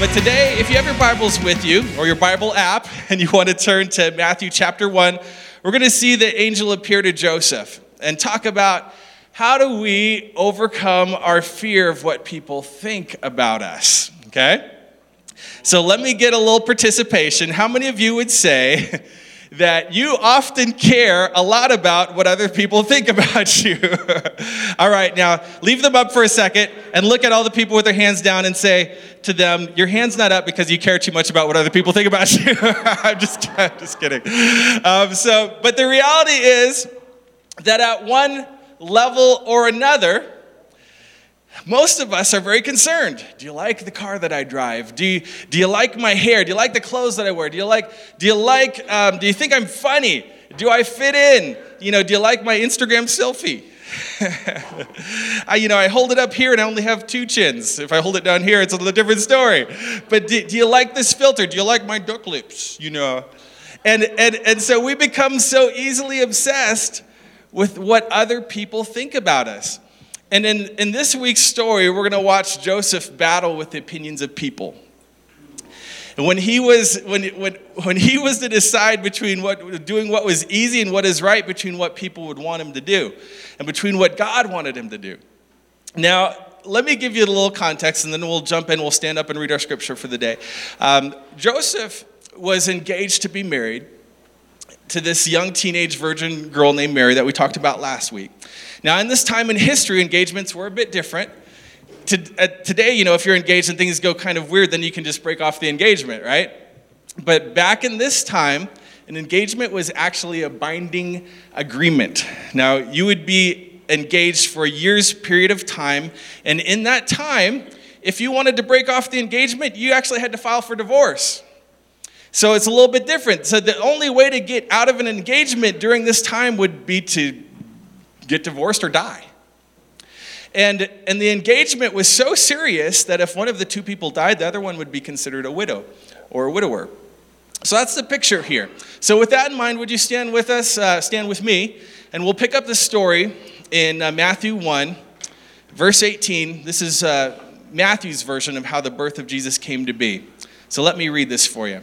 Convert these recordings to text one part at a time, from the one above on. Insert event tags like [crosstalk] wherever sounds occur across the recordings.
But today, if you have your Bibles with you or your Bible app [laughs] and you want to turn to Matthew chapter 1, we're going to see the angel appear to Joseph and talk about how do we overcome our fear of what people think about us, okay? So let me get a little participation. How many of you would say [laughs] that you often care a lot about what other people think [laughs] about you? [laughs] all right, now leave them up for a second and look at all the people with their hands down and say to them, Your hand's not up because you care too much about what other people think about [laughs] you. I'm, just, I'm just kidding. Um, so, but the reality is that at one level or another, most of us are very concerned. Do you like the car that I drive? Do you, do you like my hair? Do you like the clothes that I wear? Do you like, do you like, um, do you think I'm funny? Do I fit in? You know, do you like my Instagram selfie? [laughs] I, you know, I hold it up here and I only have two chins. If I hold it down here, it's a different story. But do, do you like this filter? Do you like my duck lips? You know, and, and, and so we become so easily obsessed with what other people think about us. And in, in this week's story, we're going to watch Joseph battle with the opinions of people. And when he was, when, when, when he was to decide between what, doing what was easy and what is right, between what people would want him to do, and between what God wanted him to do. Now, let me give you a little context, and then we'll jump in, we'll stand up and read our scripture for the day. Um, Joseph was engaged to be married to this young teenage virgin girl named Mary that we talked about last week. Now, in this time in history, engagements were a bit different. Uh, today, you know, if you're engaged and things go kind of weird, then you can just break off the engagement, right? But back in this time, an engagement was actually a binding agreement. Now, you would be engaged for a year's period of time, and in that time, if you wanted to break off the engagement, you actually had to file for divorce. So it's a little bit different. So the only way to get out of an engagement during this time would be to get divorced or die. And, and the engagement was so serious that if one of the two people died, the other one would be considered a widow or a widower. So that's the picture here. So, with that in mind, would you stand with us, uh, stand with me, and we'll pick up the story in uh, Matthew 1, verse 18. This is uh, Matthew's version of how the birth of Jesus came to be. So, let me read this for you.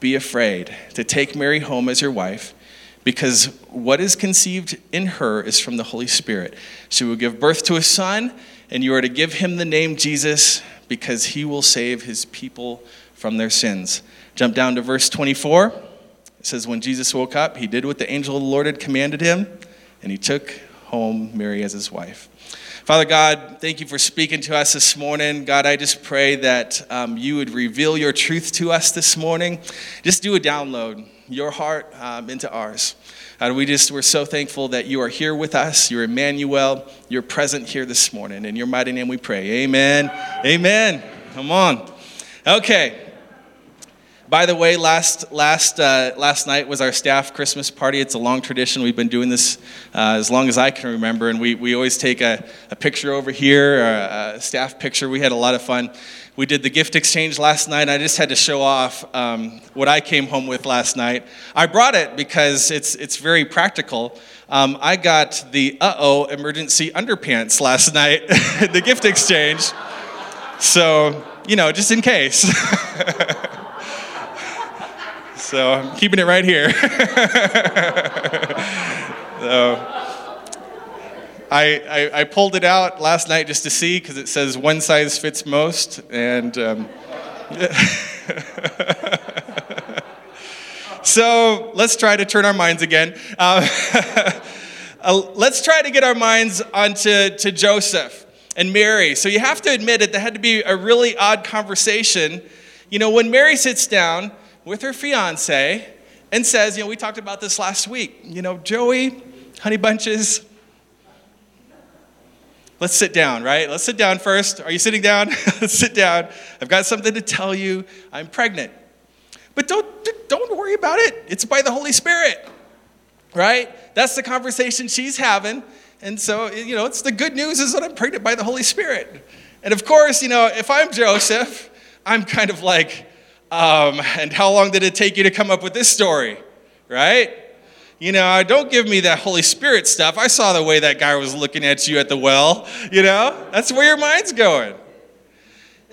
be afraid to take Mary home as your wife because what is conceived in her is from the Holy Spirit. She will give birth to a son, and you are to give him the name Jesus because he will save his people from their sins. Jump down to verse 24. It says, When Jesus woke up, he did what the angel of the Lord had commanded him, and he took home Mary as his wife. Father God, thank you for speaking to us this morning. God, I just pray that um, you would reveal your truth to us this morning. Just do a download your heart um, into ours. And we just, we're so thankful that you are here with us. You're Emmanuel. You're present here this morning. In your mighty name we pray. Amen. Amen. Come on. Okay. By the way, last, last, uh, last night was our staff Christmas party. It's a long tradition. We've been doing this uh, as long as I can remember, and we, we always take a, a picture over here, a, a staff picture. We had a lot of fun we did the gift exchange last night. I just had to show off um, what I came home with last night. I brought it because it's, it's very practical. Um, I got the uh oh emergency underpants last night [laughs] the gift exchange. So, you know, just in case. [laughs] so I'm keeping it right here. [laughs] so, I, I, I, pulled it out last night just to see because it says one size fits most. And um, [laughs] so let's try to turn our minds again. Uh, [laughs] uh, let's try to get our minds onto to Joseph and Mary. So you have to admit it, that had to be a really odd conversation. You know, when Mary sits down with her fiance and says, you know, we talked about this last week, you know, Joey, honey bunches, Let's sit down, right? Let's sit down first. Are you sitting down? [laughs] Let's sit down. I've got something to tell you. I'm pregnant. But don't, don't worry about it. It's by the Holy Spirit, right? That's the conversation she's having. And so, you know, it's the good news is that I'm pregnant by the Holy Spirit. And of course, you know, if I'm Joseph, I'm kind of like, um, and how long did it take you to come up with this story, right? You know, don't give me that Holy Spirit stuff. I saw the way that guy was looking at you at the well. You know, that's where your mind's going.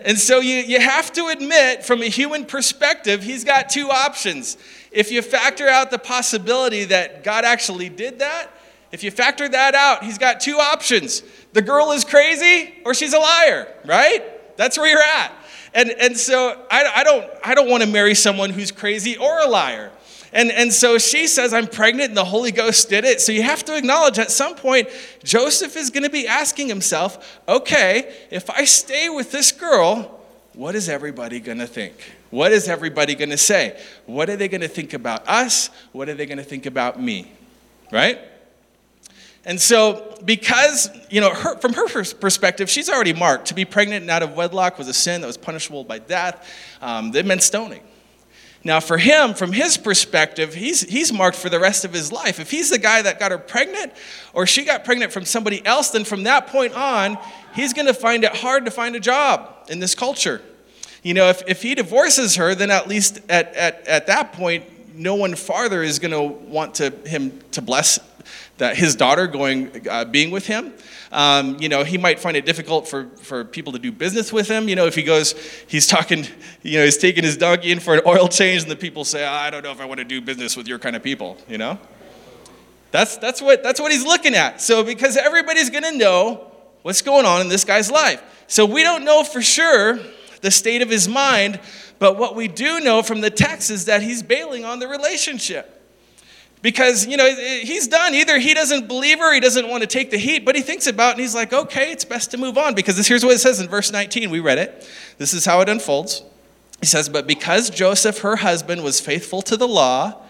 And so you, you have to admit, from a human perspective, he's got two options. If you factor out the possibility that God actually did that, if you factor that out, he's got two options. The girl is crazy or she's a liar, right? That's where you're at. And, and so I, I don't, I don't want to marry someone who's crazy or a liar. And, and so she says, I'm pregnant, and the Holy Ghost did it. So you have to acknowledge at some point, Joseph is going to be asking himself, okay, if I stay with this girl, what is everybody going to think? What is everybody going to say? What are they going to think about us? What are they going to think about me? Right? And so, because, you know, her, from her perspective, she's already marked. To be pregnant and out of wedlock was a sin that was punishable by death. Um, it meant stoning. Now, for him, from his perspective, he's, he's marked for the rest of his life. If he's the guy that got her pregnant, or she got pregnant from somebody else, then from that point on, he's going to find it hard to find a job in this culture. You know, if, if he divorces her, then at least at, at, at that point, no one farther is going to want to, him to bless that his daughter going uh, being with him. Um, you know, he might find it difficult for, for people to do business with him. You know, if he goes, he's talking, you know, he's taking his donkey in for an oil change, and the people say, oh, I don't know if I want to do business with your kind of people, you know? That's, that's, what, that's what he's looking at. So, because everybody's going to know what's going on in this guy's life. So, we don't know for sure the state of his mind, but what we do know from the text is that he's bailing on the relationship because you know he's done. Either he doesn't believe her he doesn't want to take the heat but he thinks about it and he's like okay it's best to move on. Because this, here's what it says in verse 19 we read it. This is how it unfolds. He says but because joseph her husband was faithful to the law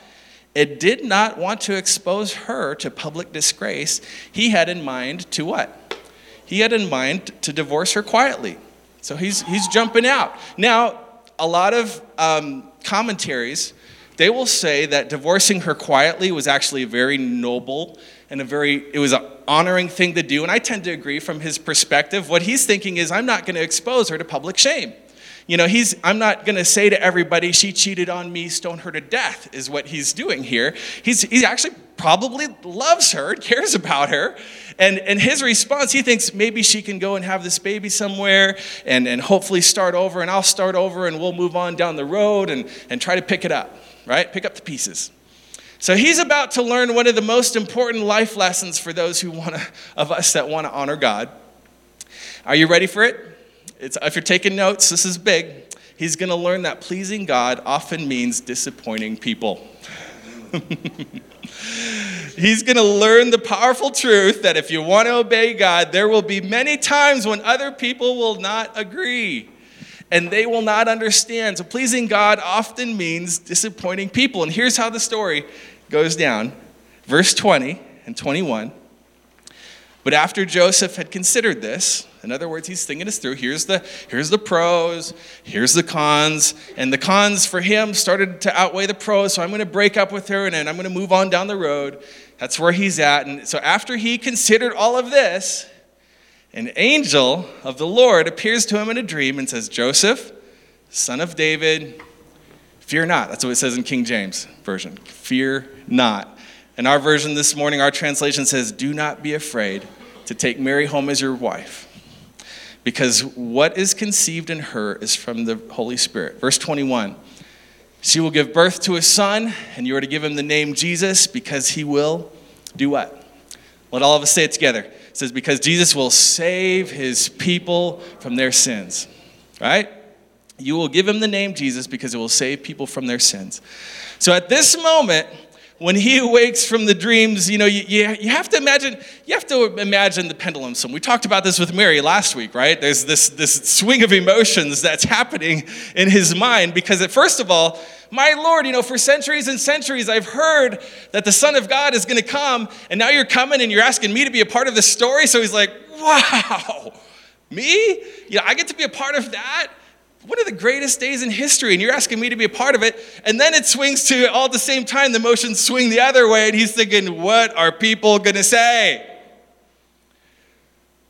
it did not want to expose her to public disgrace he had in mind to what? He had in mind to divorce her quietly. So he's he's jumping out. Now a lot of um, commentaries they will say that divorcing her quietly was actually very noble and a very it was an honoring thing to do. And i tend to agree from his perspective. What he's thinking is i'm not going to expose her to public shame. You know he's i'm not going to say to everybody she cheated on me stone her to death is what he's doing here. He's he actually probably loves her cares about her. And and his response he thinks maybe she can go and have this baby somewhere and and hopefully start over and i'll start over and we'll move on down the road and and try to pick it up right? Pick up the pieces. So he's about to learn one of the most important life lessons for those who want of us that want to honor God. Are you ready for it? It's, if you're taking notes, this is big. He's going to learn that pleasing God often means disappointing people. [laughs] He's going to learn the powerful truth that if you want to obey God, there will be many times when other people will not agree and they will not understand. So, pleasing God often means disappointing people. And here's how the story goes down verse 20 and 21. But after Joseph had considered this, in other words, he's thinking this through. Here's the, here's the pros, here's the cons. And the cons for him started to outweigh the pros. So I'm going to break up with her and then I'm going to move on down the road. That's where he's at. And so after he considered all of this, an angel of the Lord appears to him in a dream and says, Joseph, son of David, fear not. That's what it says in King James Version. Fear not. In our version this morning, our translation says, Do not be afraid to take Mary home as your wife, because what is conceived in her is from the Holy Spirit. Verse 21 She will give birth to a son, and you are to give him the name Jesus, because he will do what? Let all of us say it together it says, because Jesus will save his people from their sins. Right? You will give him the name Jesus because it will save people from their sins. So at this moment, when he [laughs] awakes from the dreams, you know, you, you, you, have to imagine, you have to imagine the pendulum swing. We talked about this with Mary last week, right? There's this, this swing of emotions that's happening in his mind because, first of all, my Lord, you know, for centuries and centuries, I've heard that the Son of God is going to come, and now you're coming and you're asking me to be a part of this story. So he's like, wow, me? You know, I get to be a part of that? One of the greatest days in history, and you're asking me to be a part of it. And then it swings to all at the same time, the motions swing the other way, and he's thinking, what are people gonna say?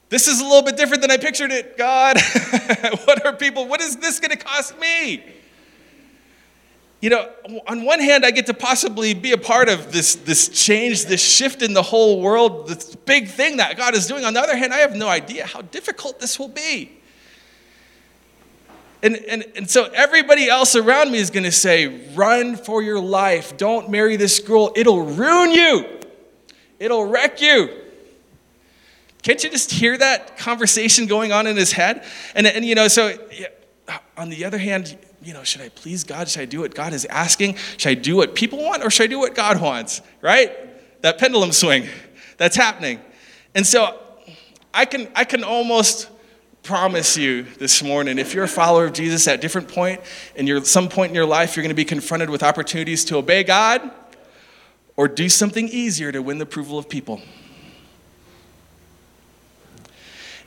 This is a little bit different than I pictured it, God. [laughs] what are people, what is this gonna cost me? You know, on one hand, I get to possibly be a part of this, this change, this shift in the whole world, this big thing that God is doing. On the other hand, I have no idea how difficult this will be. And, and, and so everybody else around me is going to say, run for your life. Don't marry this girl. It'll ruin you, it'll wreck you. Can't you just hear that conversation going on in his head? And, and you know, so on the other hand, you know, should I please God? Should I do what God is asking? Should I do what people want or should I do what God wants? Right? That pendulum swing that's happening. And so I can, I can almost promise you this morning if you're a follower of Jesus at different point in your some point in your life you're going to be confronted with opportunities to obey God or do something easier to win the approval of people.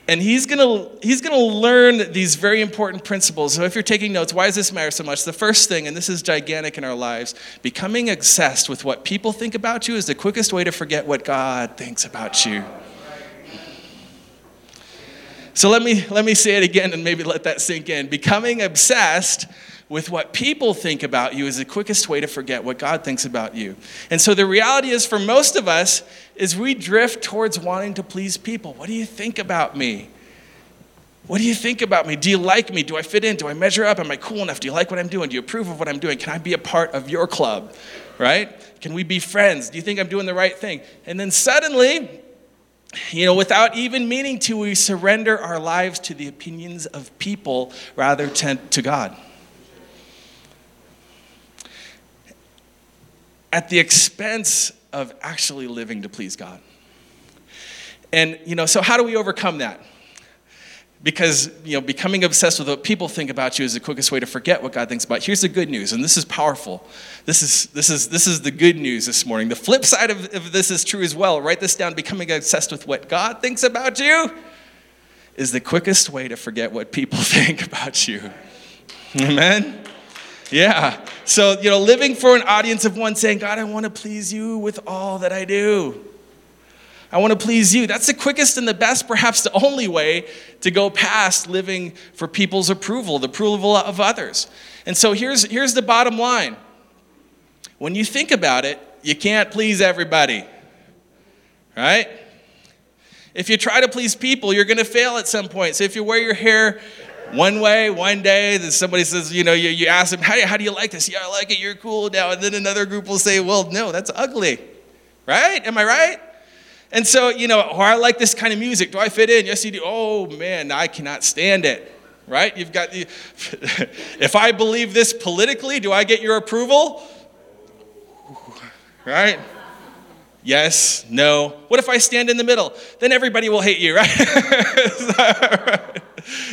And he's gonna he's gonna learn these very important principles. So if you're taking notes why does this matter so much? The first thing and this is gigantic in our lives becoming obsessed with what people think about you is the quickest way to forget what god thinks about you. So let me let me say it again and maybe let that sink in. Becoming obsessed with what people think about you is the quickest way to forget what God thinks about you. And so the reality is for most of us is we drift towards wanting to please people. What do you think about me? What do you think about me? Do you like me? Do I fit in? Do I measure up? Am I cool enough? Do you like what I'm doing? Do you approve of what I'm doing? Can I be a part of your club? Right? Can we be friends? Do you think I'm doing the right thing? And then suddenly, you know, without even meaning to, we surrender our lives to the opinions of people rather than to God. At the expense of actually living to please God. And, you know, so how do we overcome that? Because, you know, becoming obsessed with what people think about you is the quickest way to forget what God thinks about. You. Here's the good news, and this is powerful. This is, this is, this is the good news this morning. The flip side of, of this is true as well. Write this down. Becoming obsessed with what God thinks about you is the quickest way to forget what people [laughs] think about you. Amen? Yeah. So, you know, living for an audience of one saying, God, I want to please you with all that I do. I want to please you. That's the quickest and the best, perhaps the only way to go past living for people's approval, the approval of others. And so here's, here's the bottom line when you think about it, you can't please everybody, right? If you try to please people, you're going to fail at some point. So if you wear your hair one way, one day, then somebody says, you know, you, you ask them, how, do you like this? Yeah, I like it. You're cool now. And then another group will say, well, no, that's ugly. Right? Am I right? And so, you know, or I like this kind of music. Do I fit in? Yes, you do. Oh, man, I cannot stand it. Right? You've got, the, [laughs] if I believe this politically, do I get your approval? Right? Yes, no. What if I stand in the middle? Then everybody will hate you, right? [laughs]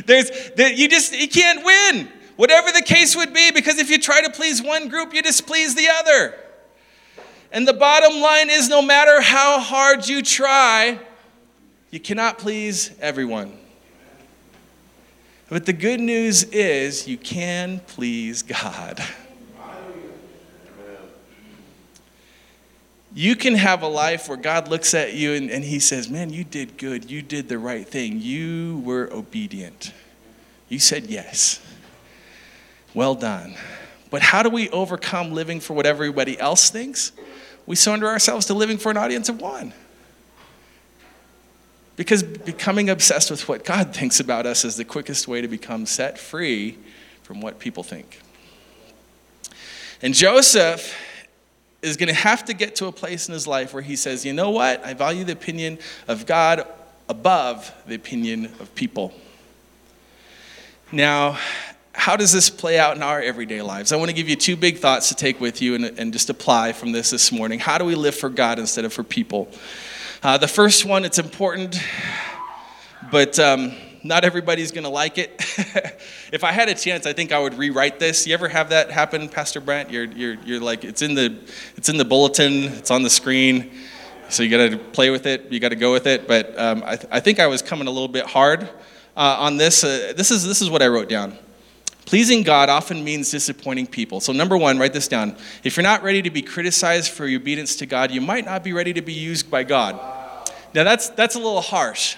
There's, there, you just you can't win. Whatever the case would be, because if you try to please one group, you displease the other. And the bottom line is no matter how hard you try, you cannot please everyone. But the good news is you can please God. You can have a life where God looks at you and, and, He says, Man, you did good. You did the right thing. You were obedient. You said yes. Well done. But how do we overcome living for what everybody else thinks? We surrender ourselves to living for an audience of one. Because becoming obsessed with what God thinks about us is the quickest way to become set free from what people think. And Joseph is going to have to get to a place in his life where he says, you know what? I value the opinion of God above the opinion of people. Now, how does this play out in our everyday lives? I want to give you two big thoughts to take with you and, and just apply from this this morning. How do we live for God instead of for people? Uh, the first one, it's important, but um, not everybody's going to like it. [laughs] if I had a chance, I think I would rewrite this. You ever have that happen, Pastor Brent? You're, you're, you're like, it's in, the, it's in the bulletin, it's on the screen. So you got to play with it, you got to go with it. But um, I, th- I, think I was coming a little bit hard uh, on this. Uh, this, is, this is what I wrote down. Pleasing God often means disappointing people. So, number one, write this down. If you're not ready to be criticized for your obedience to God, you might not be ready to be used by God. Now, that's, that's a little harsh.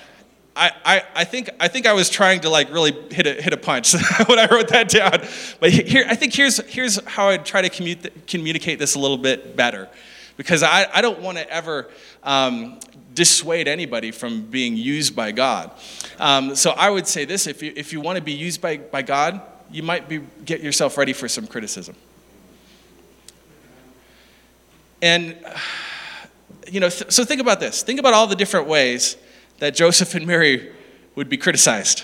I, I, I, think, I think I was trying to like really hit a, hit a punch [laughs] when I wrote that down. But here, I think here's, here's how I try to commu- communicate this a little bit better. Because I, I don't want to ever um, dissuade anybody from being used by God. Um, so I would say this if you, if you want to be used by, by God, you might be, get yourself ready for some criticism. And, you know, th- so think about this. Think about all the different ways that Joseph and Mary would be criticized.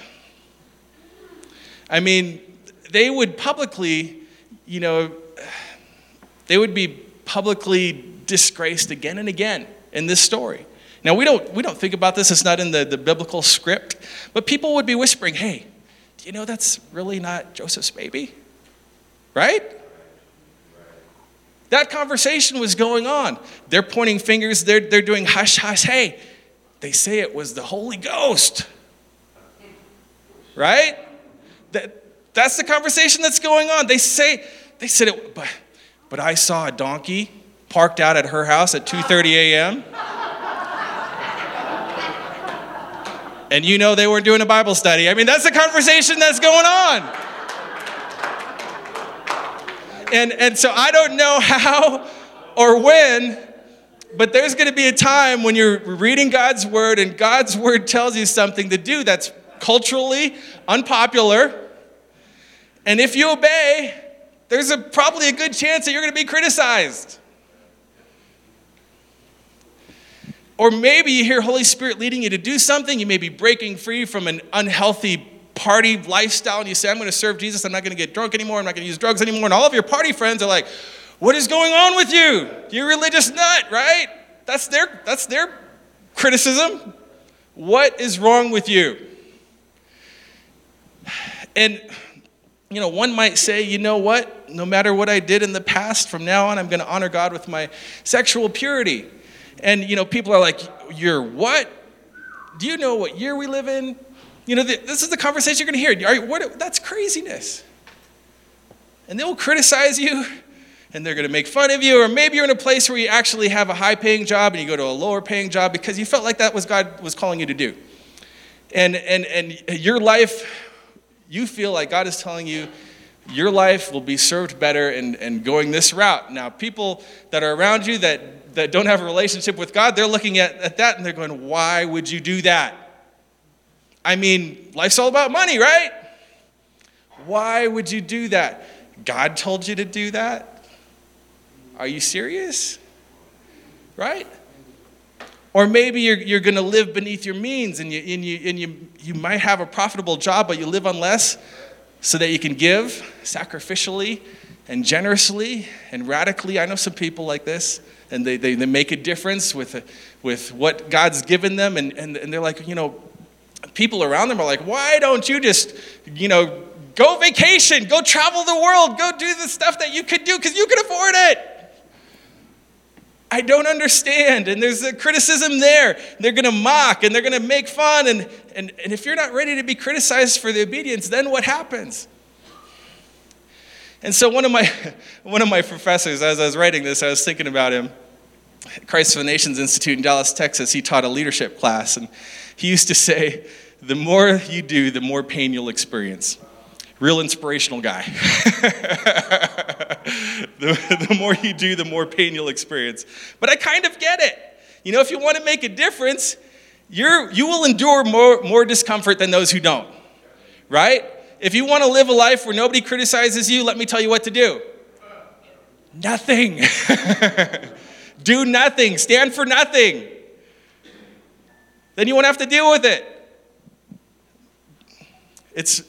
I mean, they would publicly, you know, they would be publicly disgraced again and again in this story. Now, we don't, we don't think about this, it's not in the, the biblical script, but people would be whispering, hey, do you know that's really not Joseph's baby? Right? That conversation was going on. They're pointing fingers, they're, they're doing hush hush. Hey, they say it was the Holy Ghost. Right? That, that's the conversation that's going on. They say, they said it, but, but I saw a donkey parked out at her house at 2.30 a.m. and you know they weren't doing a Bible study. I mean, that's the conversation that's going on. And, and so I don't know how or when but there's going to be a time when you're reading God's word and God's word tells you something to do that's culturally unpopular. And if you obey, there's a, probably a good chance that you're going to be criticized. Or maybe you hear Holy Spirit leading you to do something. You may be breaking free from an unhealthy party lifestyle and you say, I'm going to serve Jesus. I'm not going to get drunk anymore. I'm not going to use drugs anymore. And all of your party friends are like, what is going on with you? You're a religious nut, right? That's their, that's their criticism. What is wrong with you? And, you know, one might say, you know what? No matter what I did in the past, from now on, I'm going to honor God with my sexual purity. And, you know, people are like, you're what? Do you know what year we live in? You know, this is the conversation you're going to hear. What, that's craziness. And they will criticize you and they're going to make fun of you, or maybe you're in a place where you actually have a high paying job and you go to a lower paying job because you felt like that was God was calling you to do. And, and, and your life, you feel like God is telling you, your life will be served better and, and going this route. Now, people that are around you that, that don't have a relationship with God, they're looking at, at that and they're going, why would you do that? I mean, life's all about money, right? Why would you do that? God told you to do that? Are you serious? Right? Or maybe you're, you're going to live beneath your means and, you, and, you, and you, you might have a profitable job, but you live on less so that you can give sacrificially and generously and radically. I know some people like this, and they, they, they make a difference with, with what God's given them, and, and, and they're like, you know, people around them are like, why don't you just, you know, go vacation, go travel the world, go do the stuff that you could do because you can afford it. I don't understand. And there's a criticism there. They're going to mock and they're going to make fun. And, and, and if you're not ready to be criticized for the obedience, then what happens? And so one of my, [laughs] one of my professors, as I was writing this, I was thinking about him. Christ for the Nations Institute in Dallas, Texas, he taught a leadership class. And he used to say, the more you do, the more pain you'll experience real inspirational guy. [laughs] the, the more you do, the more pain you'll experience. But I kind of get it. You know, if you want to make a difference, you're, you will endure more, more discomfort than those who don't, right? If you want to live a life where nobody criticizes you, let me tell you what to do nothing. [laughs] do nothing. Stand for nothing. Then you won't have to deal with it. It's,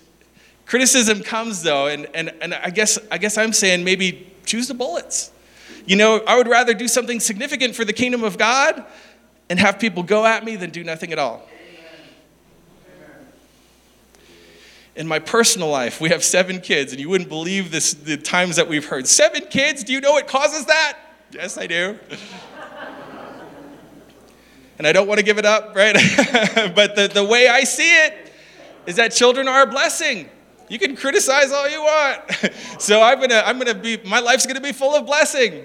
Criticism comes though, and, and, and I, guess, I guess I'm saying maybe choose the bullets. You know, I would rather do something significant for the kingdom of God and have people go at me than do nothing at all. In my personal life, we have seven kids, and you wouldn't believe this, the times that we've heard. Seven kids? Do you know what causes that? Yes, I do. and I don't want to give it up, right? [laughs] but the, the way I see it is that children are a blessing. You can criticize all you want. [laughs] so I'm gonna, I'm gonna be, my life's gonna be full of blessing.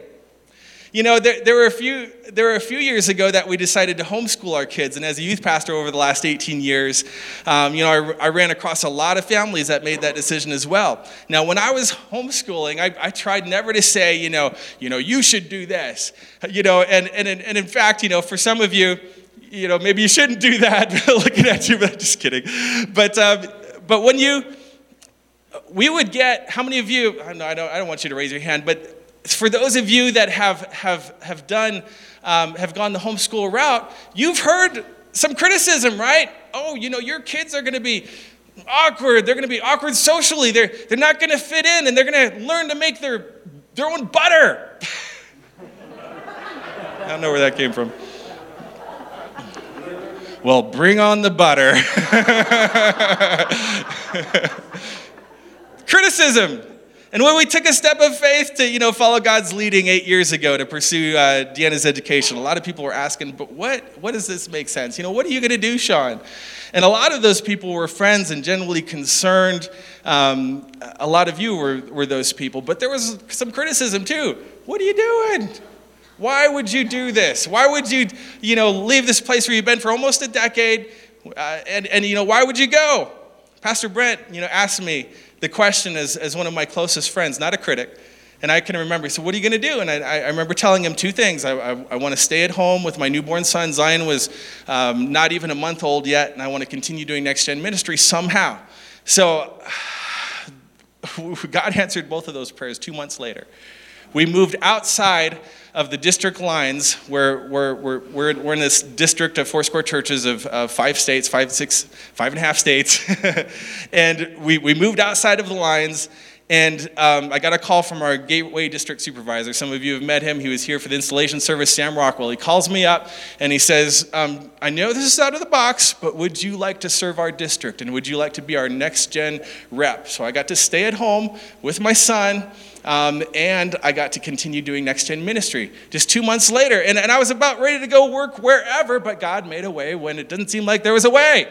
You know, there, there, were a few, there were a few years ago that we decided to homeschool our kids. And as a youth pastor over the last 18 years, um, you know, I, I, ran across a lot of families that made that decision as well. Now, when I was homeschooling, I, I tried never to say, you know, you know, you should do this. You know, and, and, and in fact, you know, for some of you, you know, maybe you shouldn't do that, [laughs] looking at you, but I'm just kidding. But, um, but when you, we would get, how many of you, I don't, I don't want you to raise your hand, but for those of you that have, have, have done, um, have gone the homeschool route, you've heard some criticism, right? Oh, you know, your kids are going to be awkward. They're going to be awkward socially. They're, they're not going to fit in, and they're going to learn to make their, their own butter. [laughs] I don't know where that came from. Well, bring on the butter. [laughs] Criticism. And when we took a step of faith to, you know, follow God's leading eight years ago to pursue uh, Deanna's education, a lot of people were asking, but what, what does this make sense? You know, what are you going to do, Sean? And a lot of those people were friends and generally concerned. Um, a lot of you were, were those people, but there was some criticism too. What are you doing? Why would you do this? Why would you, you know, leave this place where you've been for almost a decade? Uh, and, and, you know, why would you go? Pastor Brent, you know, asked me, the question as, as one of my closest friends, not a critic. And I can remember, he said, What are you going to do? And I, I, remember telling him two things. I, I, I want to stay at home with my newborn son. Zion was um, not even a month old yet, and I want to continue doing next gen ministry somehow. So [sighs] God answered both of those prayers two months later. We moved outside of the district lines where we're, we're, we're, we're in this district of Foursquare churches of, of five states, five, six, five and a half states. [laughs] and we, we moved outside of the lines. And um, I got a call from our Gateway District Supervisor. Some of you have met him. He was here for the installation service, Sam Rockwell. He calls me up and he says, um, I know this is out of the box, but would you like to serve our district? And would you like to be our next gen rep? So I got to stay at home with my son um, and I got to continue doing Next Gen ministry just two months later. And, and I was about ready to go work wherever, but God made a way when it didn't seem like there was a way.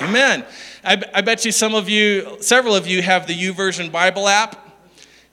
Amen. I, I bet you some of you, several of you, have the YouVersion Bible app.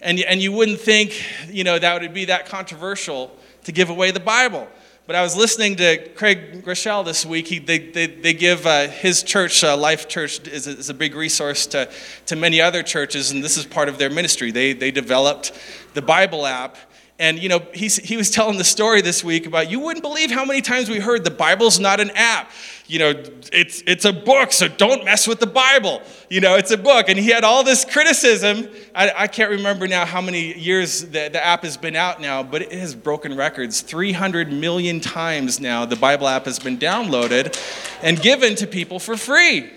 And, and you wouldn't think, you know, that would be that controversial to give away the Bible. But I was listening to Craig Groeschel this week. He, they, they, they give uh, his church, uh, Life Church, is a, is a big resource to, to many other churches, and this is part of their ministry. They, they developed the Bible app and, you know, he's, he was telling the story this week about you wouldn't believe how many times we heard the Bible's not an app. You know, it's, it's a book, so don't mess with the Bible. You know, it's a book. And he had all this criticism. I, I can't remember now how many years the, the app has been out now, but it has broken records. 300 million times now the Bible app has been downloaded and given to people for free.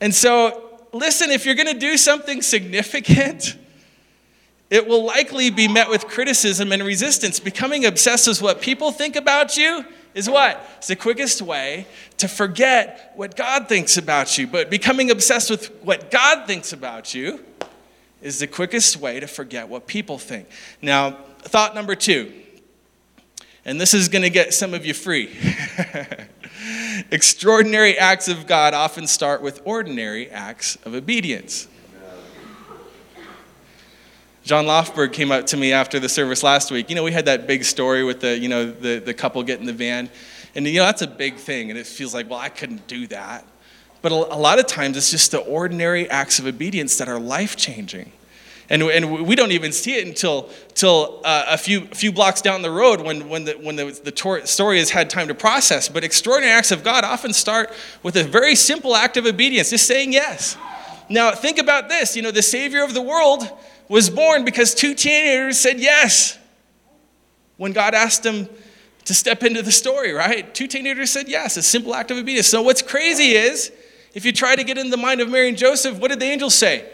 And so, listen, if you're going to do something significant, it will likely be met with criticism and resistance. Becoming obsessed with what people think about you is what? It's the quickest way to forget what God thinks about you. But becoming obsessed with what God thinks about you is the quickest way to forget what people think. Now, thought number two, and this is going to get some of you free. [laughs] Extraordinary acts of God often start with ordinary acts of obedience. John Lofberg came up to me after the service last week. You know, we had that big story with the, you know, the, the couple getting the van. And, you know, that's a big thing. And it feels like, well, I couldn't do that. But a, a lot of times it's just the ordinary acts of obedience that are life changing. And, and we don't even see it until, until uh, a few, few blocks down the road when, when, the, when the, the tor- story has had time to process. But extraordinary acts of God often start with a very simple act of obedience, just saying yes. Now, think about this. You know, the Savior of the world was born because two teenagers said yes when God asked them to step into the story, right? Two teenagers said yes, a simple act of obedience. So, what's crazy is if you try to get in the mind of Mary and Joseph, what did the angels say?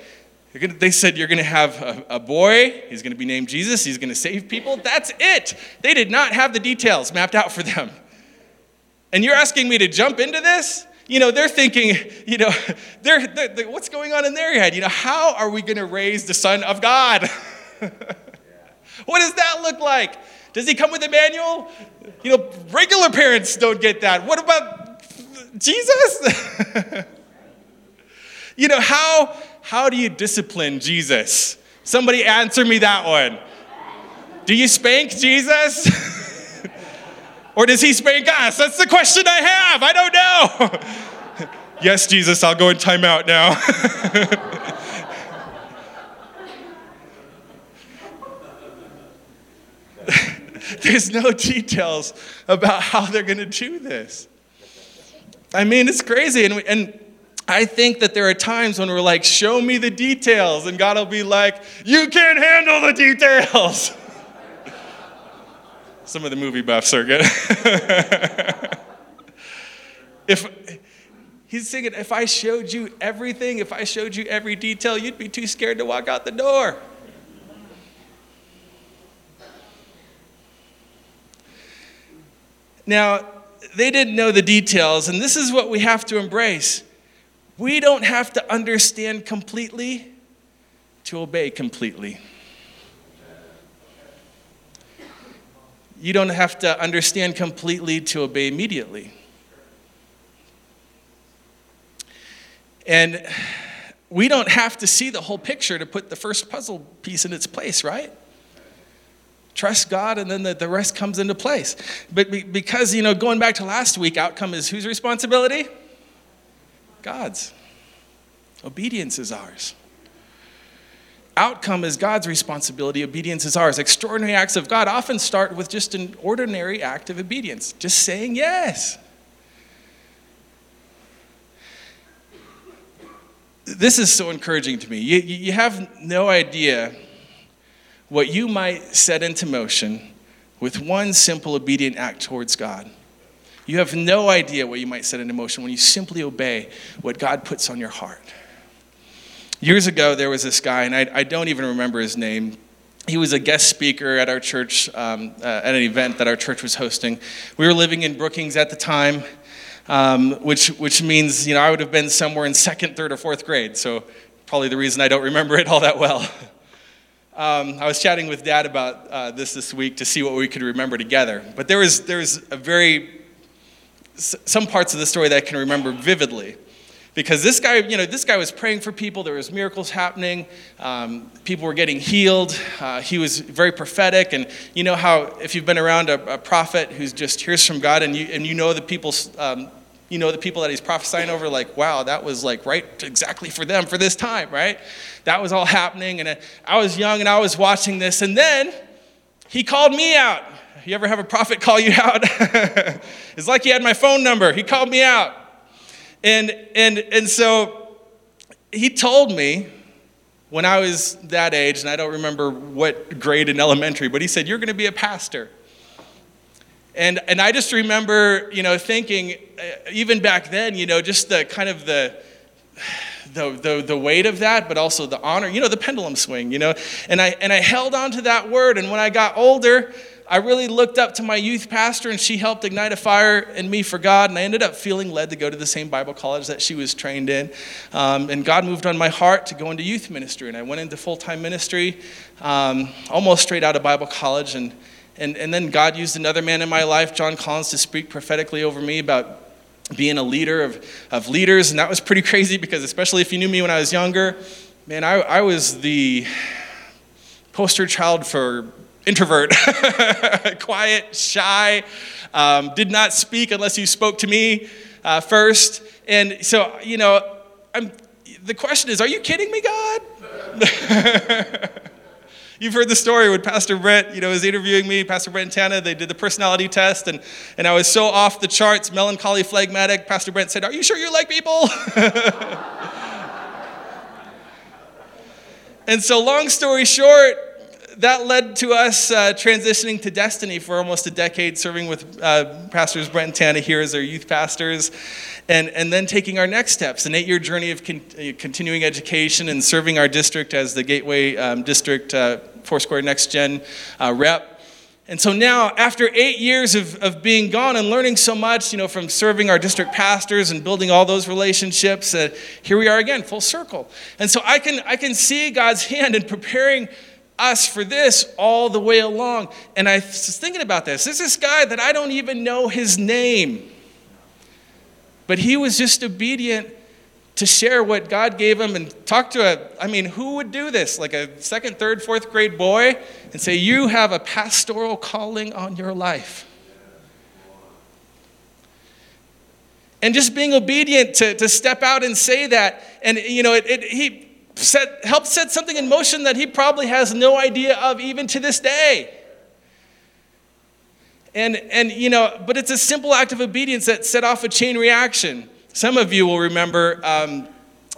Gonna, they said, You're going to have a, a boy. He's going to be named Jesus. He's going to save people. That's it. They did not have the details mapped out for them. And you're asking me to jump into this? You know, they're thinking, you know, [laughs] they're, they're, what's going on in their head? You know, how are we going to raise the Son of God? [laughs] what does that look like? Does he come with a manual? You know, regular parents don't get that. What about Jesus? [laughs] you know, how, how do you discipline Jesus? Somebody answer me that one. Do you spank Jesus? Or does he spank us? That's the question I have. I don't know. [laughs] yes, Jesus, I'll go in timeout now. [laughs] There's no details about how they're going to do this. I mean, it's crazy. And, we, and I think that there are times when we're like, show me the details. And God will be like, you can't handle the details. [laughs] Some of the movie buffs are good. [laughs] if he's thinking, if I showed you everything, if I showed you every detail, you'd be too scared to walk out the door. Now, they didn't know the details, and this is what we have to embrace. We don't have to understand completely to obey completely. You don't have to understand completely to obey immediately. And we don't have to see the whole picture to put the first puzzle piece in its place, right? Trust God, and then the, the rest comes into place. But be, because, you know, going back to last week, outcome is whose responsibility? God's. Obedience is ours. Outcome is God's responsibility, obedience is ours. Extraordinary acts of God often start with just an ordinary act of obedience, just saying yes. This is so encouraging to me. You, you have no idea what you might set into motion with one simple obedient act towards God. You have no idea what you might set into motion when you simply obey what God puts on your heart. Years ago, there was this guy, and I, I don't even remember his name. He was a guest speaker at our church, um, uh, at an event that our church was hosting. We were living in Brookings at the time, um, which, which means, you know, I would have been somewhere in second, third, or fourth grade. So, probably the reason I don't remember it all that well. [laughs] Um, I was chatting with Dad about uh, this this week to see what we could remember together. But there was, there was a very, some parts of the story that I can remember vividly. Because this guy, you know, this guy was praying for people. There was miracles happening. Um, people were getting healed. Uh, he was very prophetic. And you know how if you've been around a, a prophet who's just hears from God and you, and you know the people's um, you know, the people that he's prophesying over, like, wow, that was like right exactly for them for this time, right? That was all happening. And I was young and I was watching this. And then he called me out. You ever have a prophet call you out? [laughs] it's like he had my phone number. He called me out. And, and, and so he told me when I was that age, and I don't remember what grade in elementary, but he said, You're going to be a pastor. And, and I just remember, you know, thinking, uh, even back then, you know, just the kind of the, the, the, the weight of that, but also the honor, you know, the pendulum swing, you know. And I, and I held on to that word. And when I got older, I really looked up to my youth pastor, and she helped ignite a fire in me for God. And I ended up feeling led to go to the same Bible college that she was trained in. Um, and God moved on my heart to go into youth ministry. And I went into full time ministry um, almost straight out of Bible college. And and, and then God used another man in my life, John Collins, to speak prophetically over me about being a leader of, of leaders. And that was pretty [laughs] crazy because, especially if you knew me when I was younger, man, I, I was the poster child for introvert, [laughs] quiet, shy, um, did not speak unless you spoke to me uh, first. And so, you know, I'm, the question is, are you kidding me, God? [laughs] You've heard the story when Pastor Brent, you know, was interviewing me, Pastor Brent and Tana, they did the personality test, and, and I was so off the charts, melancholy, phlegmatic. Pastor Brent said, Are you sure you like people? [laughs] and so, long story short, that led to us uh, transitioning to Destiny for almost a decade, serving with uh, pastors Brent and Tana here as our youth pastors, and, and then taking our next steps an eight year journey of con- uh, continuing education and serving our district as the Gateway um, District uh, Foursquare Next Gen uh, rep. And so now, after eight years of, of being gone and learning so much, you know, from serving our district pastors and building all those relationships, uh, here we are again, full circle. And so I can, I can see God's hand in preparing us for this all the way along. And I was thinking about this. There's this guy that I don't even know his name, but he was just obedient to share what God gave him and talk to a, I mean, who would do this? Like a second, third, fourth grade boy and say, You have a pastoral calling on your life. And just being obedient to, to step out and say that. And, you know, it, it, he set, helped set something in motion that he probably has no idea of even to this day. And, and, you know, but it's a simple act of obedience that set off a chain reaction. Some of you will remember, um,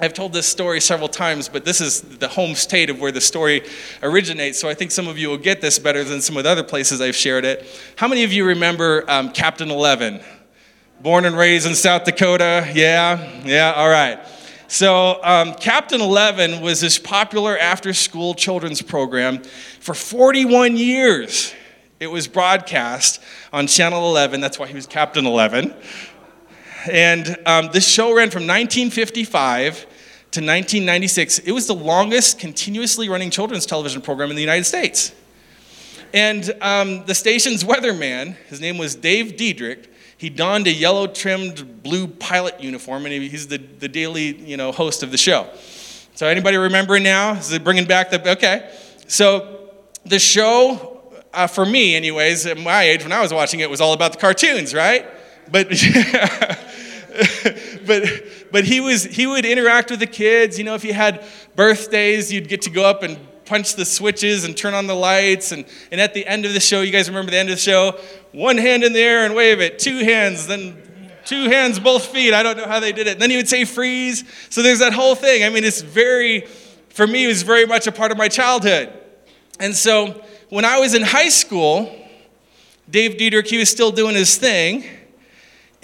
I've told this story several times, but this is the home state of where the story originates. So I think some of you will get this better than some of the other places I've shared it. How many of you remember um, Captain Eleven? Born and raised in South Dakota? Yeah? Yeah, all right. So, um, Captain Eleven was this popular after school children's program for 41 years. It was broadcast on Channel 11. That's why he was Captain 11. And um, this show ran from 1955 to 1996. It was the longest continuously running children's television program in the United States. And um, the station's weatherman, his name was Dave Dedrick, he donned a yellow trimmed blue pilot uniform, and he's the, the daily you know, host of the show. So, anybody remember now? Is it bringing back the. Okay. So, the show, uh, for me, anyways, at my age, when I was watching it, was all about the cartoons, right? But. [laughs] but but he was he would interact with the kids you know if you had birthdays you'd get to go up and punch the switches and turn on the lights. And, and at the end of the show you guys remember the end of the show? One hand in the air and wave it. Two hands then two hands both feet. I don't know how they did it. And then he would say freeze. So there's that whole thing. I mean it's very for me it was very much a part of my childhood. And so when i was in high school dave dedrick he was still doing his thing.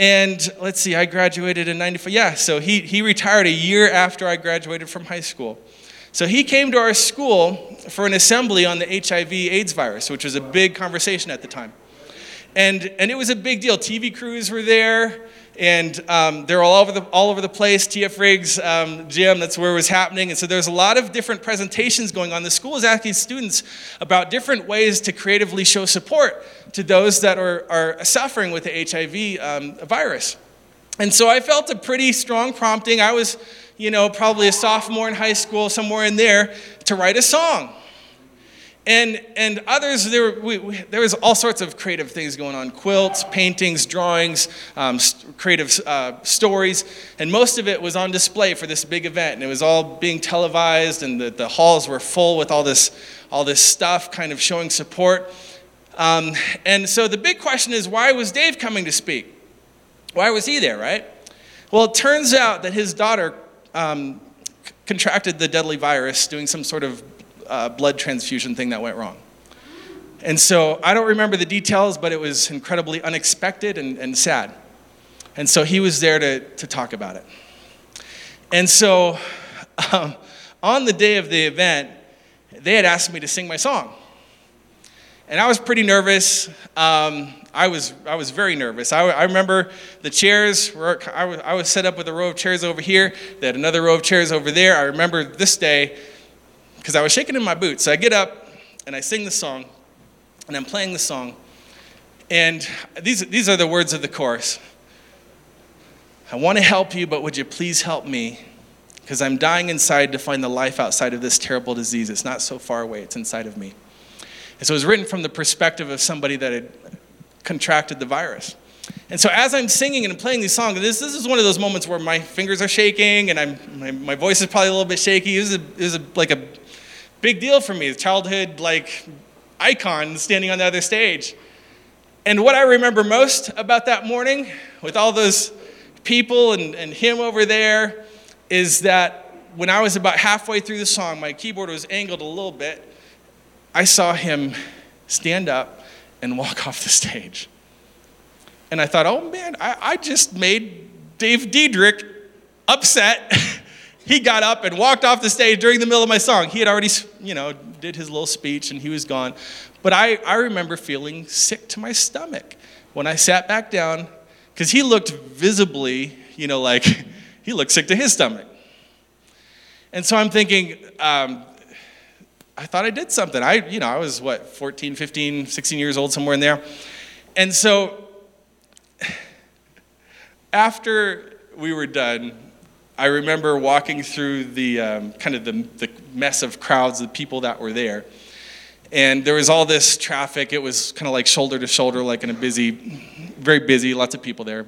And let's see, I graduated in 95. Yeah, so he, he retired a year after I graduated from high school. So he came to our school for an assembly on the HIV AIDS virus, which was a big conversation at the time. And, and it was a big deal. TV crews were there and um, they're all over the all over the place. TF Riggs um, gym, that's where it was happening. And so there's a lot of different presentations going on. The school is asking students about different ways to creatively show support to those that are, are suffering with the HIV um, virus. And so I felt a pretty strong prompting. I was, you know, probably a sophomore in high school, somewhere in there, to write a song. And, and others, there, were, we, we, there was all sorts of creative things going on quilts, paintings, drawings, um, st- creative uh, stories. And most of it was on display for this big event. And it was all being televised, and the, the halls were full with all this, all this stuff kind of showing support. Um, and so the big question is why was Dave coming to speak? Why was he there, right? Well, it turns out that his daughter um, contracted the deadly virus doing some sort of uh, blood transfusion thing that went wrong. And so I don't remember the details, but it was incredibly unexpected and, and sad. And so he was there to, to talk about it. And so um, on the day of the event, they had asked me to sing my song. And I was pretty nervous. Um, I, was, I was very nervous. I, I remember the chairs, were, I, was, I was set up with a row of chairs over here. They had another row of chairs over there. I remember this day, because I was shaking in my boots. So I get up and I sing the song, and I'm playing the song. And these, these are the words of the chorus I want to help you, but would you please help me? Because I'm dying inside to find the life outside of this terrible disease. It's not so far away, it's inside of me. And so it was written from the perspective of somebody that had contracted the virus. And so as I'm singing and playing these songs, this, this is one of those moments where my fingers are shaking and I'm, my, my voice is probably a little bit shaky. It was, a, it was a, like a big deal for me, childhood like icon standing on the other stage. And what I remember most about that morning, with all those people and, and him over there, is that when I was about halfway through the song, my keyboard was angled a little bit. I saw him stand up and walk [laughs] off the stage. And I thought, oh man, I, I just made Dave Dedrick upset [laughs] he got up and walked off the stage during the middle of my song. He had already, you know, did his little speech and he was gone. But I, I remember feeling sick to my stomach when I sat back down because he looked visibly, you know, like [laughs] he looked sick to his stomach. And so I'm thinking, um, I thought I did something. I, you know, I was what, 14, 15, 16 years old, somewhere in there. And so [sighs] after we were done, I remember walking through the um, kind of the, the mess of crowds, the people that were there. And there was all this traffic. It was kind of like shoulder to shoulder, like in a busy, very busy, lots of people there.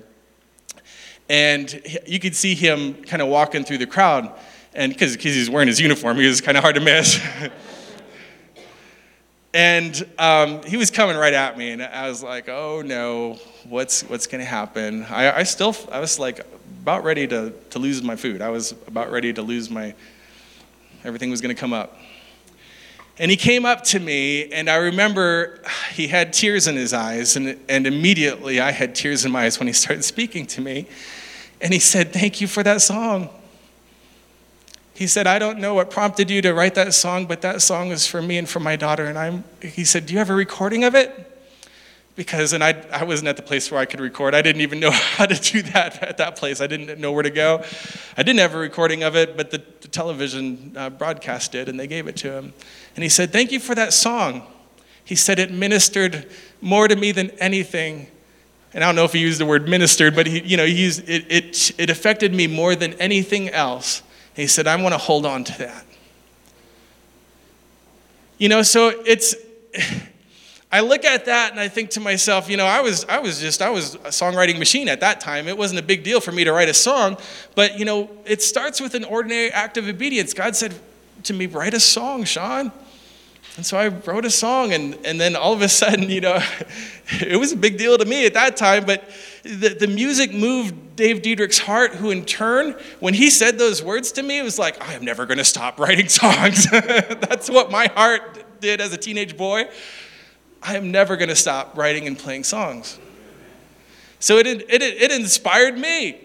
And you could see him kind of walking through the crowd. And because he's wearing his uniform, he was kind of hard to miss. [laughs] and um, he was coming right at me, and I was like, "Oh no, what's what's to happen?" I, I still, I was like about ready to to lose my food. I was about ready to lose my. Everything was to come up. And he came up to me, and I remember he had tears in his eyes, and, and immediately I had tears in my eyes when he started [laughs] speaking to me. And he said, Thank you for that song. He said, I don't know what prompted you to write that song, but that song is for me and for my daughter. And I'm, he said, Do you have a recording of it? Because, and I, I wasn't at the place where I could record. I didn't even know [laughs] how to do that at that place. I didn't know where to go. I didn't have a recording of it, but the, the television uh, broadcast did, and they gave it to him. And he said, Thank you for that song. He said, It ministered more to me than anything. And I don't know if he used the word ministered, but he, you know, he used, it, it, it affected me more than anything else. He said, I want to hold on to that. You know, so it's, [sighs] I look at that and I think to myself, you know, I was, I was just, I was a songwriting machine at that time. It wasn't a big deal for me to write a song, but, you know, it starts with an ordinary act of obedience. God said to me, write a song, Sean. And so I wrote a song, and, and then all of a sudden, you know, [laughs] it was a big deal to me at that time, but the, the music moved Dave Dedrick's heart, who in turn, when he said those words to me, it was like, I am never going to stop writing [laughs] songs. [laughs] That's what my heart did as a teenage boy. I am never going to stop writing and playing songs. So it, it, it inspired me.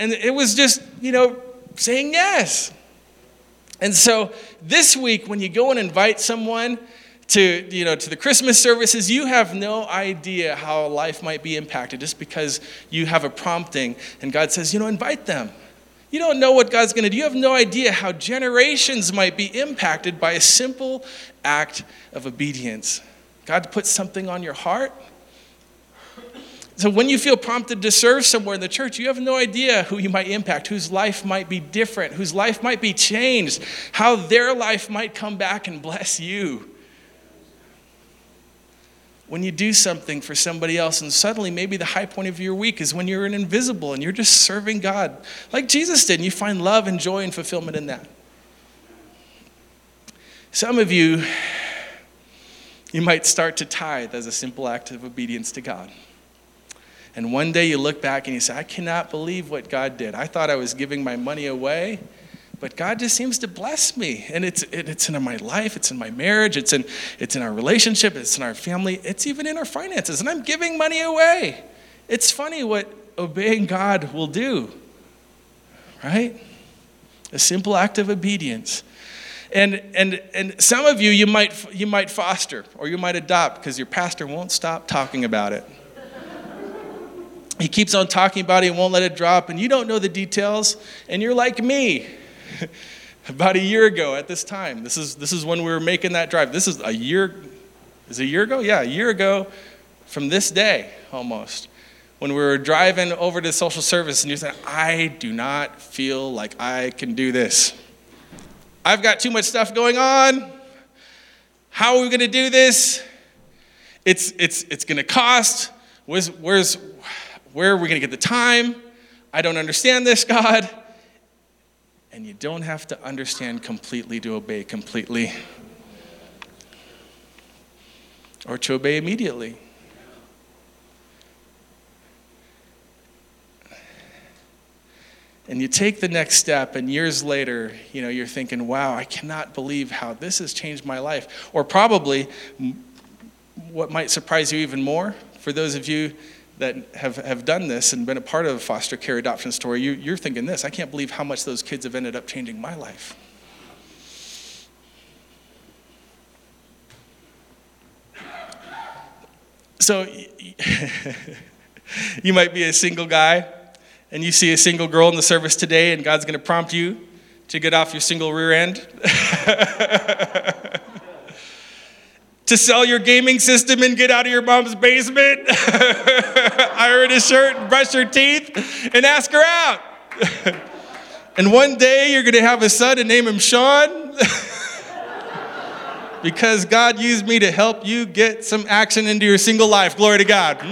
And it was just, you know, saying yes. And so this week, when you go and invite someone to, you know, to the Christmas services, you have no idea how life might be impacted just because you have a prompting and God says, you know, invite them. You don't know what God's going to do. You have no idea how generations might be impacted by a simple act of obedience. God puts something on your heart. So when you feel prompted to serve somewhere in the church, you have no idea who you might impact, whose life might be different, whose life might be changed, how their life might come back and bless you. When you do something for somebody else, and suddenly maybe the high point of your week is when you're an invisible and you're just serving God like Jesus did, and you find love and joy and fulfillment in that. Some of you you might start to tithe as a simple act of obedience to God. And one day you look back and you say, I cannot believe what God did. I thought I was giving my money away, but God just seems to bless me. And it's, it's in my life, it's in my marriage, it's in, it's in our relationship, it's in our family, it's even in our finances. And I'm giving money away. It's funny what obeying God will do, right? A simple act of obedience. And, and, and some of you, you might, you might foster or you might adopt because your pastor won't stop talking about it. he keeps on talking about it and won't let it drop, and you don't know the details, and you're like me. [laughs] about a year ago at this time, this is, this is when we were making that drive. This is a year, is a year ago? Yeah, a year ago from this day almost when we were driving over to social service and you said, I do not feel like I can do this. I've got too much stuff going on. How are we going to do this? It's, it's, it's going to cost. Where's, where's, where are we going to get the time? I don't understand this, [laughs] God. And you don't have to understand completely to obey completely or to obey immediately. and you take the next step and years later you know you're thinking wow i cannot believe how this has changed my life or probably what might surprise you even more for those of you that have, have done this and been a part of a foster care adoption story you, you're thinking this i can't believe how much those kids have ended up changing my life so [laughs] you might be a single guy and you see a single girl in the service today, and God's going to prompt you to get off your single rear end. [laughs] to sell your gaming system and get out of your mom's basement, [laughs] iron a shirt, brush her teeth, and ask her out. [laughs] and one day you're going to have a son and name him Sean. [laughs] because God used me to help you get some action into your single life. Glory to God.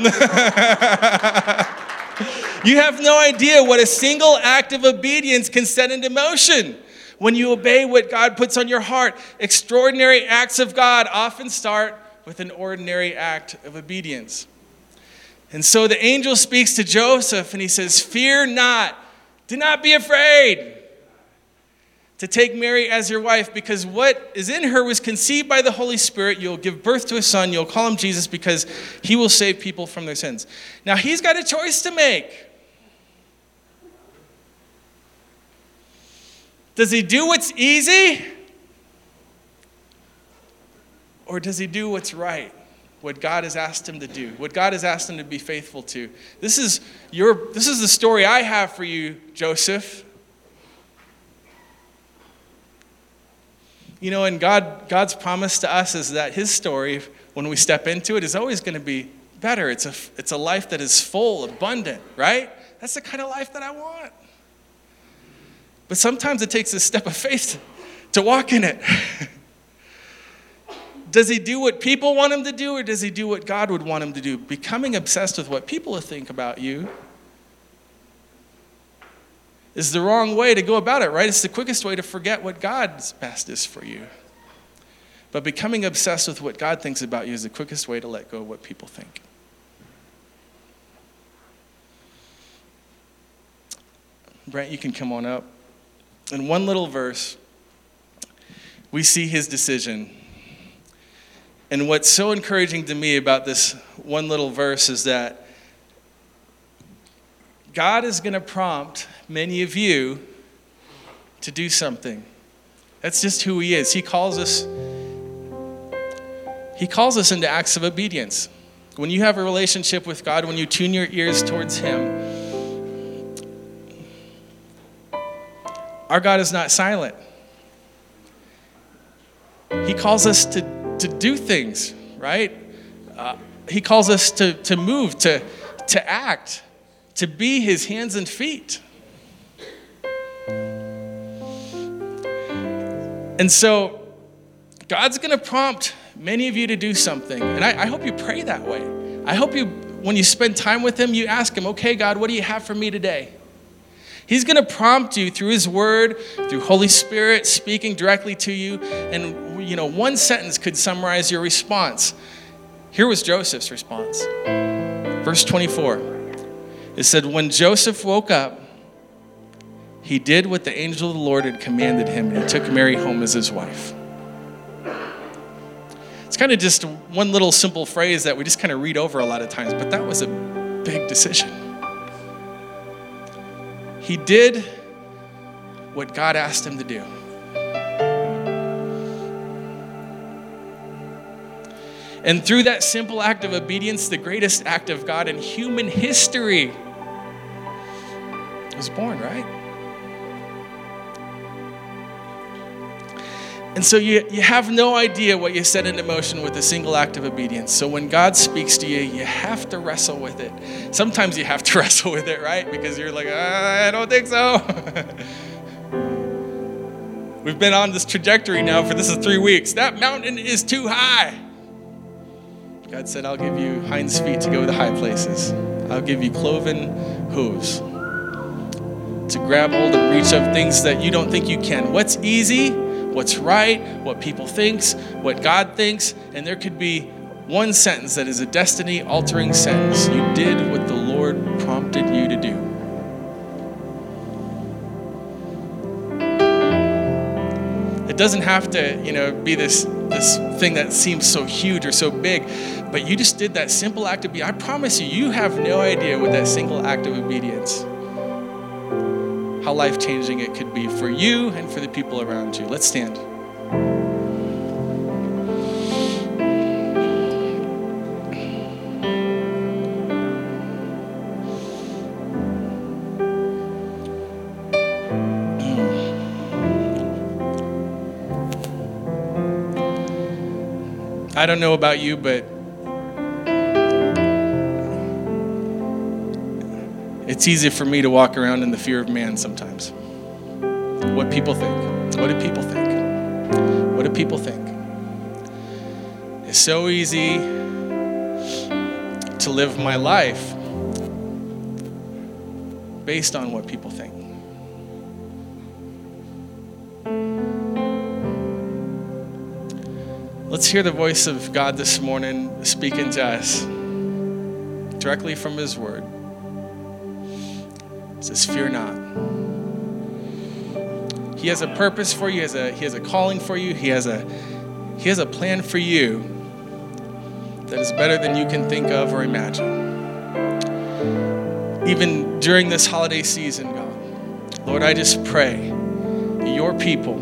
you have no idea what a single act of obedience can set into motion. When you obey what God puts on your heart, extraordinary acts of God often start with an ordinary act of obedience. And so the angel speaks to Joseph and he says, Fear not, do not be afraid to take Mary as your wife because what is in her was conceived by the Holy Spirit. You'll give birth to a son, you'll call him Jesus because he will save people from their sins. Now he's got a choice to make. Does he do what's easy? Or does he do what's right? What God has asked him to do, what God has asked him to be faithful to. This is your this is the story I have for you, Joseph. You know, and God God's promise to us is that his story, when we step into it, is always going to be better. It's a it's a life that is full, abundant, right? That's the kind of life that I want. But sometimes it takes a step of faith to walk in it. [laughs] does he do what people want him to do, or does he do what God would want him to do? Becoming obsessed with what people think about you is the wrong way to go about it, right? It's the quickest way to forget what God's best is for you. But becoming obsessed with what God thinks about you is the quickest way to let go of what people think. Brent, you can come on up in one little verse, we see his decision. And what's so encouraging to me about this one little verse is that God is going to prompt many of you to do something. That's just who he is. He calls us he calls us into acts of obedience. When you have a relationship with God, when you tune your ears towards him, Our God is not silent. He calls us to, to do things, right? Uh, he calls us to, to move, to, to act, to be his hands and feet. And so, God's going to prompt many of you to do something. And I, I, hope you pray that way. I hope you, when you spend time with Him, you ask Him, okay, God, what do you have for me today? He's going to prompt you through his word, through Holy Spirit speaking directly to you, and you know, one sentence could summarize your response. Here was Joseph's response. Verse 24. It said, When Joseph woke up, he did what the angel of the Lord had commanded him and took Mary home as his wife. It's kind of just one little simple phrase that we just kind of read over a lot of times, but that was a big decision. He did what God asked him to do. And through that simple act of obedience, the greatest act of God in human history was born, right? And so you, you have no idea what you set into motion with a single act of obedience. So when God speaks to you, you have to wrestle with it. Sometimes you have to [laughs] wrestle with it, right? Because you're like, I don't think so. [laughs] We've been on this trajectory now for this is three weeks. That mountain is too high. God said, I'll give you hinds feet to go to the high places. I'll give you cloven hooves to grab hold and reach of things that you don't think you can. What's easy? What's right, what people thinks, what God thinks, and there could be one sentence that is a destiny altering sentence. You did what the Lord prompted you to do. It doesn't have to, you know, be this this thing that seems so huge or so big, but you just did that simple act of obedience. I promise you, you have no idea what that single act of obedience how life changing it could be for you and for the people around you. Let's stand. I don't know about you, but it's easy for me to walk around in the fear of man sometimes. What people think. What do people think? What do people think? It's so easy to live my life based on what people think. Let's hear the voice of God this morning speaking to us directly from His Word. Says, Fear not. He has a purpose for you, he has a, he has a calling for you, he has, a, he has a plan for you that is better than you can think of or imagine. Even during this holiday season, God, Lord, I just pray that your people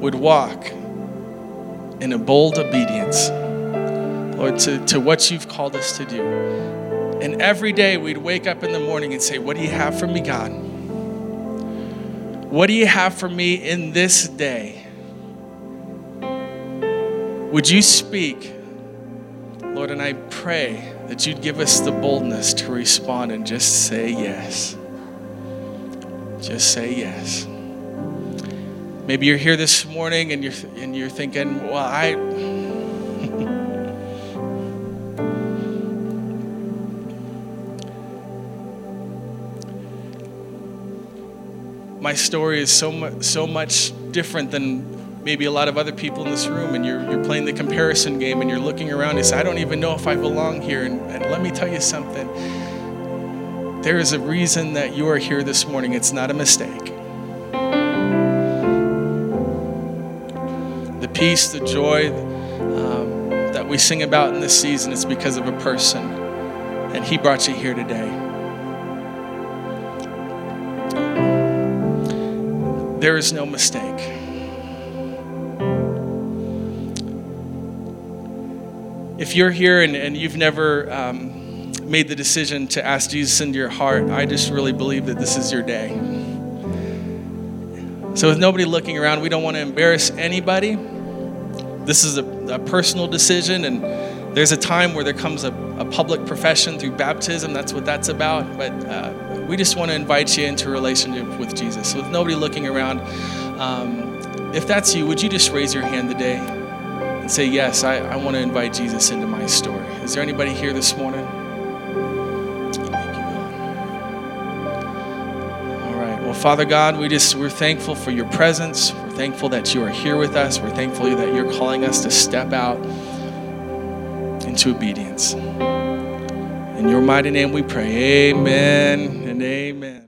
would walk in a bold obedience, Lord, to, to what you've called us to do. And every day we'd wake up in the morning and say, What do you have for me, God? What do you have for me in this day? Would you speak, Lord? And I pray that you'd give us the boldness to respond and just say yes. Just say yes. Maybe you're here this morning and you're, and you're thinking, well, I. My story is so much, so much different than maybe a lot of other people in this room, and you're, you're playing the comparison game and you're looking around and say, I don't even know if I belong here. And, and let me tell you something there is a reason that you are here this morning, it's not a mistake. the peace, the joy um, that we sing about in this season is because of a person, and He brought you here today. There is no mistake. If you're here and, and you've never um, made the decision to ask Jesus into your heart, I just really believe that this is your day. So, with nobody looking around, we don't want to embarrass anybody. This is a, a personal decision, and there's a time where there comes a, a, public profession through baptism. That's what that's about. But uh, we just want to invite you into a relationship with Jesus. With nobody looking around, um, if that's you, would you just raise your hand today and say, Yes, I, I want to invite Jesus into my story? Is there anybody here this morning? All right. Well, Father God, we just we're thankful for your presence. We're thankful that you are here with us. We're thankful that you're calling us to step out into obedience. In your mighty name we pray. Amen and amen.